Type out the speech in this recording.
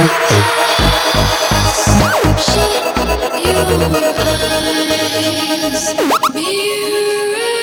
Shit, you